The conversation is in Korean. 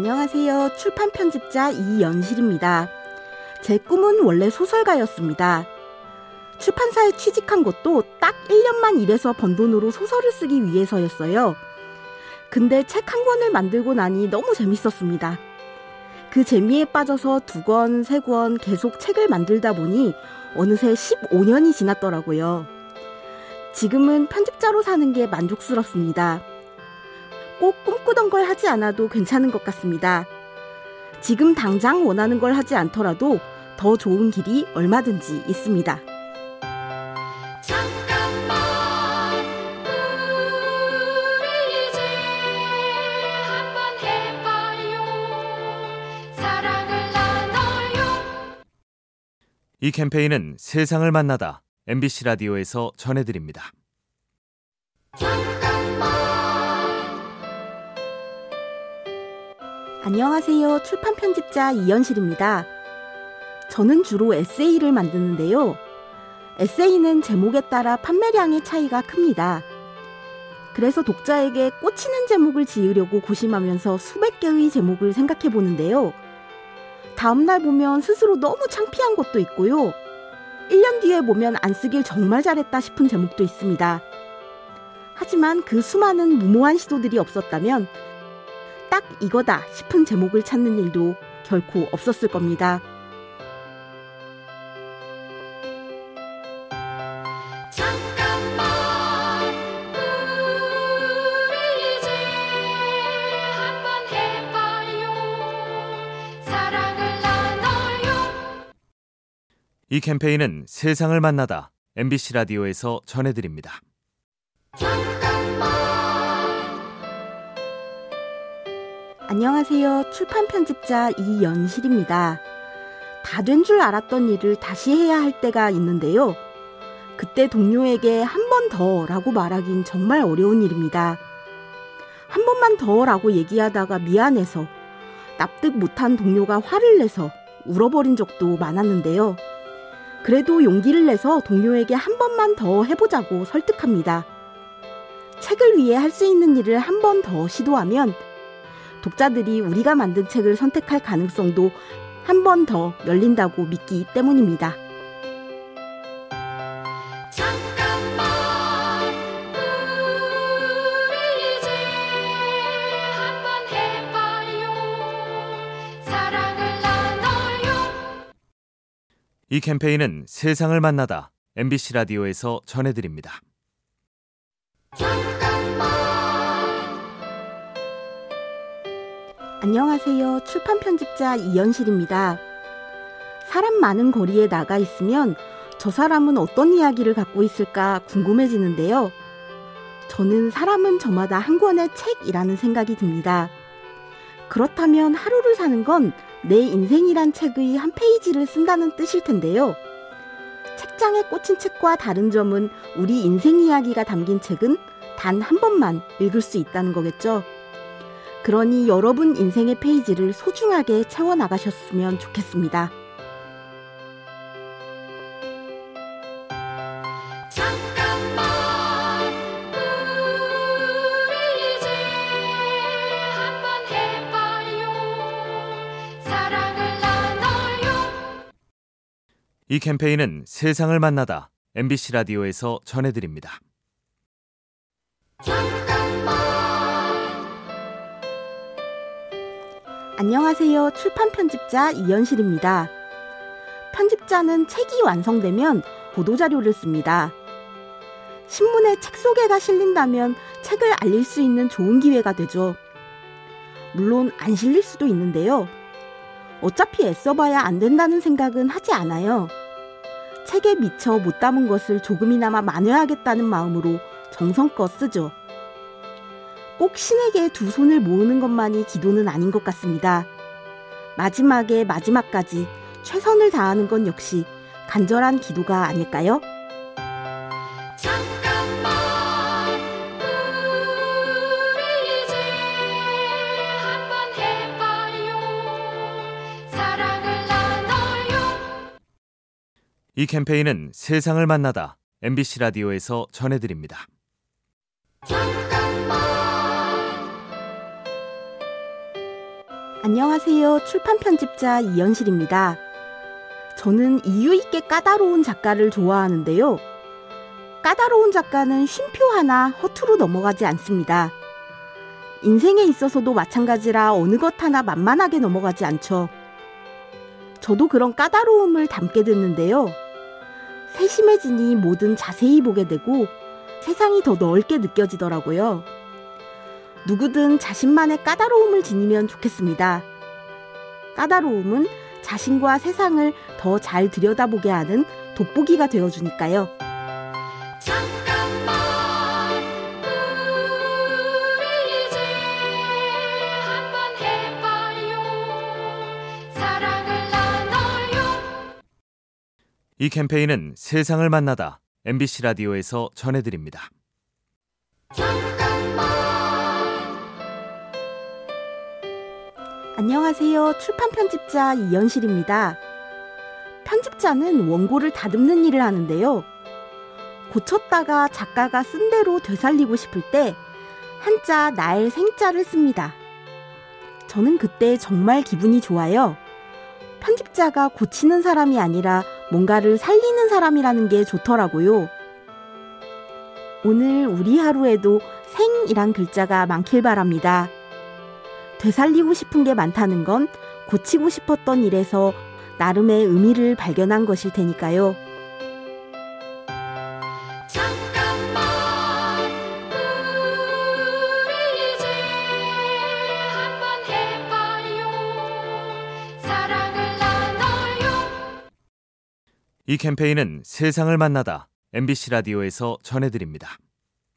안녕하세요. 출판 편집자 이연실입니다. 제 꿈은 원래 소설가였습니다. 출판사에 취직한 것도 딱 1년만 일해서 번 돈으로 소설을 쓰기 위해서였어요. 근데 책 한 권을 만들고 나니 너무 재밌었습니다. 그 재미에 빠져서 두 권, 세 권 계속 책을 만들다 보니 어느새 15년이 지났더라고요. 지금은 편집자로 사는 게 만족스럽습니다. 꼭 꿈꾸던 걸 하지 않아도 괜찮은 것 같습니다. 지금 당장 원하는 걸 하지 않더라도 더 좋은 길이 얼마든지 있습니다. 이 캠페인은 세상을 만나다 MBC 라디오에서 전해드립니다. 안녕하세요. 출판 편집자 이연실입니다. 저는 주로 에세이를 만드는데요. 에세이는 제목에 따라 판매량의 차이가 큽니다. 그래서 독자에게 꽂히는 제목을 지으려고 고심하면서 수백 개의 제목을 생각해 보는데요. 다음날 보면 스스로 너무 창피한 것도 있고요. 1년 뒤에 보면 안 쓰길 정말 잘했다 싶은 제목도 있습니다. 하지만 그 수많은 무모한 시도들이 없었다면 딱 이거다 싶은 제목을 찾는 일도 결코 없었을 겁니다. 이 캠페인은 세상을 만나다 MBC 라디오에서 전해드립니다. 안녕하세요. 출판 편집자 이연실입니다. 다 된 줄 알았던 일을 다시 해야 할 때가 있는데요. 그때 동료에게 한 번 더 라고 말하긴 정말 어려운 일입니다. 한 번만 더 라고 얘기하다가 미안해서 납득 못한 동료가 화를 내서 울어버린 적도 많았는데요. 그래도 용기를 내서 동료에게 한 번만 더 해보자고 설득합니다. 책을 위해 할 수 있는 일을 한 번 더 시도하면 독자들이 우리가 만든 책을 선택할 가능성도 한 번 더 열린다고 믿기 때문입니다. 이 캠페인은 세상을 만나다 MBC 라디오에서 전해드립니다. 안녕하세요. 출판 편집자 이연실입니다. 사람 많은 거리에 나가 있으면 저 사람은 어떤 이야기를 갖고 있을까 궁금해지는데요. 저는 사람은 저마다 한 권의 책이라는 생각이 듭니다. 그렇다면 하루를 사는 건 내 인생이란 책의 한 페이지를 쓴다는 뜻일 텐데요. 책장에 꽂힌 책과 다른 점은 우리 인생 이야기가 담긴 책은 단 한 번만 읽을 수 있다는 거겠죠. 그러니 여러분 인생의 페이지를 소중하게 채워나가셨으면 좋겠습니다. 이 캠페인은 세상을 만나다 MBC 라디오에서 전해드립니다. 안녕하세요. 출판 편집자 이연실입니다. 편집자는 책이 완성되면 보도자료를 씁니다. 신문에 책 소개가 실린다면 책을 알릴 수 있는 좋은 기회가 되죠. 물론 안 실릴 수도 있는데요. 어차피 애써봐야 안 된다는 생각은 하지 않아요. 책에 미처 못 담은 것을 조금이나마 만회하겠다는 마음으로 정성껏 쓰죠. 꼭 신에게 두 손을 모으는 것만이 기도는 아닌 것 같습니다. 마지막에 마지막까지 최선을 다하는 건 역시 간절한 기도가 아닐까요? 이 캠페인은 세상을 만나다 MBC 라디오에서 전해드립니다. 안녕하세요. 출판 편집자 이연실입니다. 저는 이유 있게 까다로운 작가를 좋아하는데요. 까다로운 작가는 쉼표 하나 허투루 넘어가지 않습니다. 인생에 있어서도 마찬가지라 어느 것 하나 만만하게 넘어가지 않죠. 저도 그런 까다로움을 담게 됐는데요. 세심해지니 뭐든 자세히 보게 되고 세상이 더 넓게 느껴지더라고요. 누구든 자신만의 까다로움을 지니면 좋겠습니다. 까다로움은 자신과 세상을 더 잘 들여다보게 하는 돋보기가 되어주니까요. 잠깐만 우리 이제 한번 해봐요 사랑을 나눠요 이 캠페인은 세상을 만나다 MBC 라디오에서 전해드립니다. 잠깐 안녕하세요. 출판 편집자 이연실입니다. 편집자는 원고를 다듬는 일을 하는데요. 고쳤다가 작가가 쓴 대로 되살리고 싶을 때 한자 날 생자를 씁니다. 저는 그때 정말 기분이 좋아요. 편집자가 고치는 사람이 아니라 뭔가를 살리는 사람이라는 게 좋더라고요. 오늘 우리 하루에도 생이란 글자가 많길 바랍니다. 되살리고 싶은 게 많다는 건 고치고 싶었던 일에서 나름의 의미를 발견한 것일 테니까요. 잠깐만 우리 이제 한번 해봐요 사랑을 나눠요 이 캠페인은 세상을 만나다 MBC 라디오에서 전해드립니다.